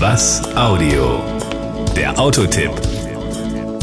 Was Audio? Der Autotipp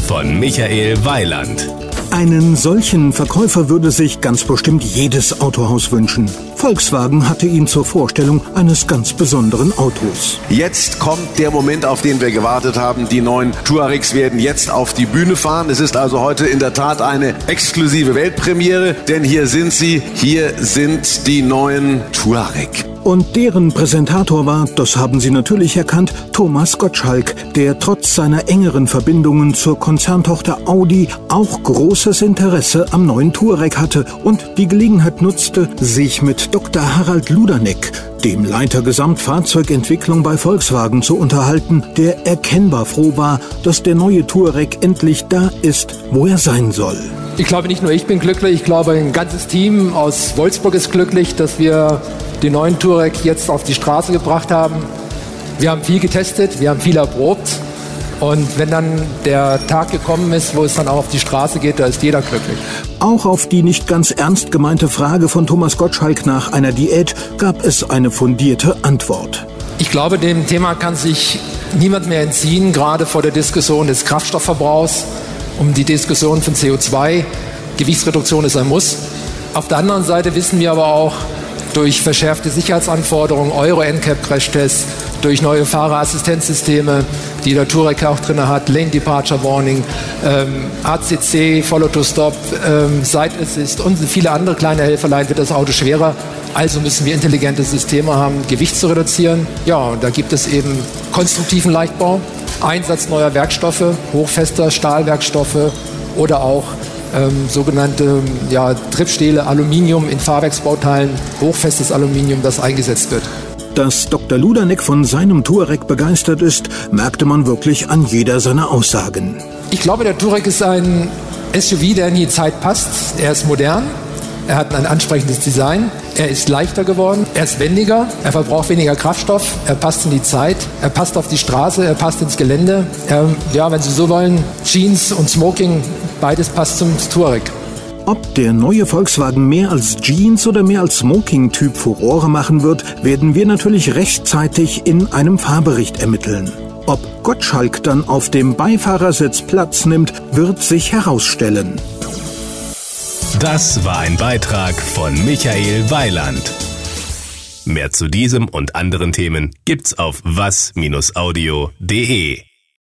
von Michael Weiland. Einen solchen Verkäufer würde sich ganz bestimmt jedes Autohaus wünschen. Volkswagen hatte ihn zur Vorstellung eines ganz besonderen Autos. Jetzt kommt der Moment, auf den wir gewartet haben. Die neuen Tuaregs werden jetzt auf die Bühne fahren. Es ist also heute in der Tat eine exklusive Weltpremiere, denn hier sind sie. Hier sind die neuen Tuareg. Und deren Präsentator war, das haben Sie natürlich erkannt, Thomas Gottschalk, der trotz seiner engeren Verbindungen zur Konzerntochter Audi auch großes Interesse am neuen Touareg hatte und die Gelegenheit nutzte, sich mit Dr. Harald Luderneck, dem Leiter Gesamtfahrzeugentwicklung bei Volkswagen, zu unterhalten, der erkennbar froh war, dass der neue Touareg endlich da ist, wo er sein soll. Ich glaube, nicht nur ich bin glücklich, ich glaube, ein ganzes Team aus Wolfsburg ist glücklich, dass wir den neuen Touareg jetzt auf die Straße gebracht haben. Wir haben viel getestet, wir haben viel erprobt. Und wenn dann der Tag gekommen ist, wo es dann auch auf die Straße geht, da ist jeder glücklich. Auch auf die nicht ganz ernst gemeinte Frage von Thomas Gottschalk nach einer Diät gab es eine fundierte Antwort. Ich glaube, dem Thema kann sich niemand mehr entziehen, gerade vor der Diskussion des Kraftstoffverbrauchs, um die Diskussion von CO2. Gewichtsreduktion ist ein Muss. Auf der anderen Seite wissen wir aber auch, durch verschärfte Sicherheitsanforderungen, Euro-NCAP-Crashtests, durch neue Fahrerassistenzsysteme, die der Touareg auch drin hat, Lane Departure Warning, ähm, ACC, Follow to Stop, ähm, Side Assist und viele andere kleine Helferlein wird das Auto schwerer. Also müssen wir intelligente Systeme haben, Gewicht zu reduzieren. Ja, und da gibt es eben konstruktiven Leichtbau, Einsatz neuer Werkstoffe, hochfester Stahlwerkstoffe oder auch ähm, sogenannte ja, Triebstähle, Aluminium in Fahrwerksbauteilen, hochfestes Aluminium, das eingesetzt wird. Dass Dr. Ludanek von seinem Touareg begeistert ist, merkte man wirklich an jeder seiner Aussagen. Ich glaube, der Touareg ist ein SUV, der in die Zeit passt. Er ist modern, er hat ein ansprechendes Design, er ist leichter geworden, er ist wendiger, er verbraucht weniger Kraftstoff, er passt in die Zeit, er passt auf die Straße, er passt ins Gelände. Er, ja, wenn Sie so wollen, Jeans und Smoking, beides passt zum Touareg. Ob der neue Volkswagen mehr als Jeans oder mehr als Smoking-Typ Furore machen wird, werden wir natürlich rechtzeitig in einem Fahrbericht ermitteln. Ob Gottschalk dann auf dem Beifahrersitz Platz nimmt, wird sich herausstellen. Das war ein Beitrag von Michael Weiland. Mehr zu diesem und anderen Themen gibt's auf was-audio.de.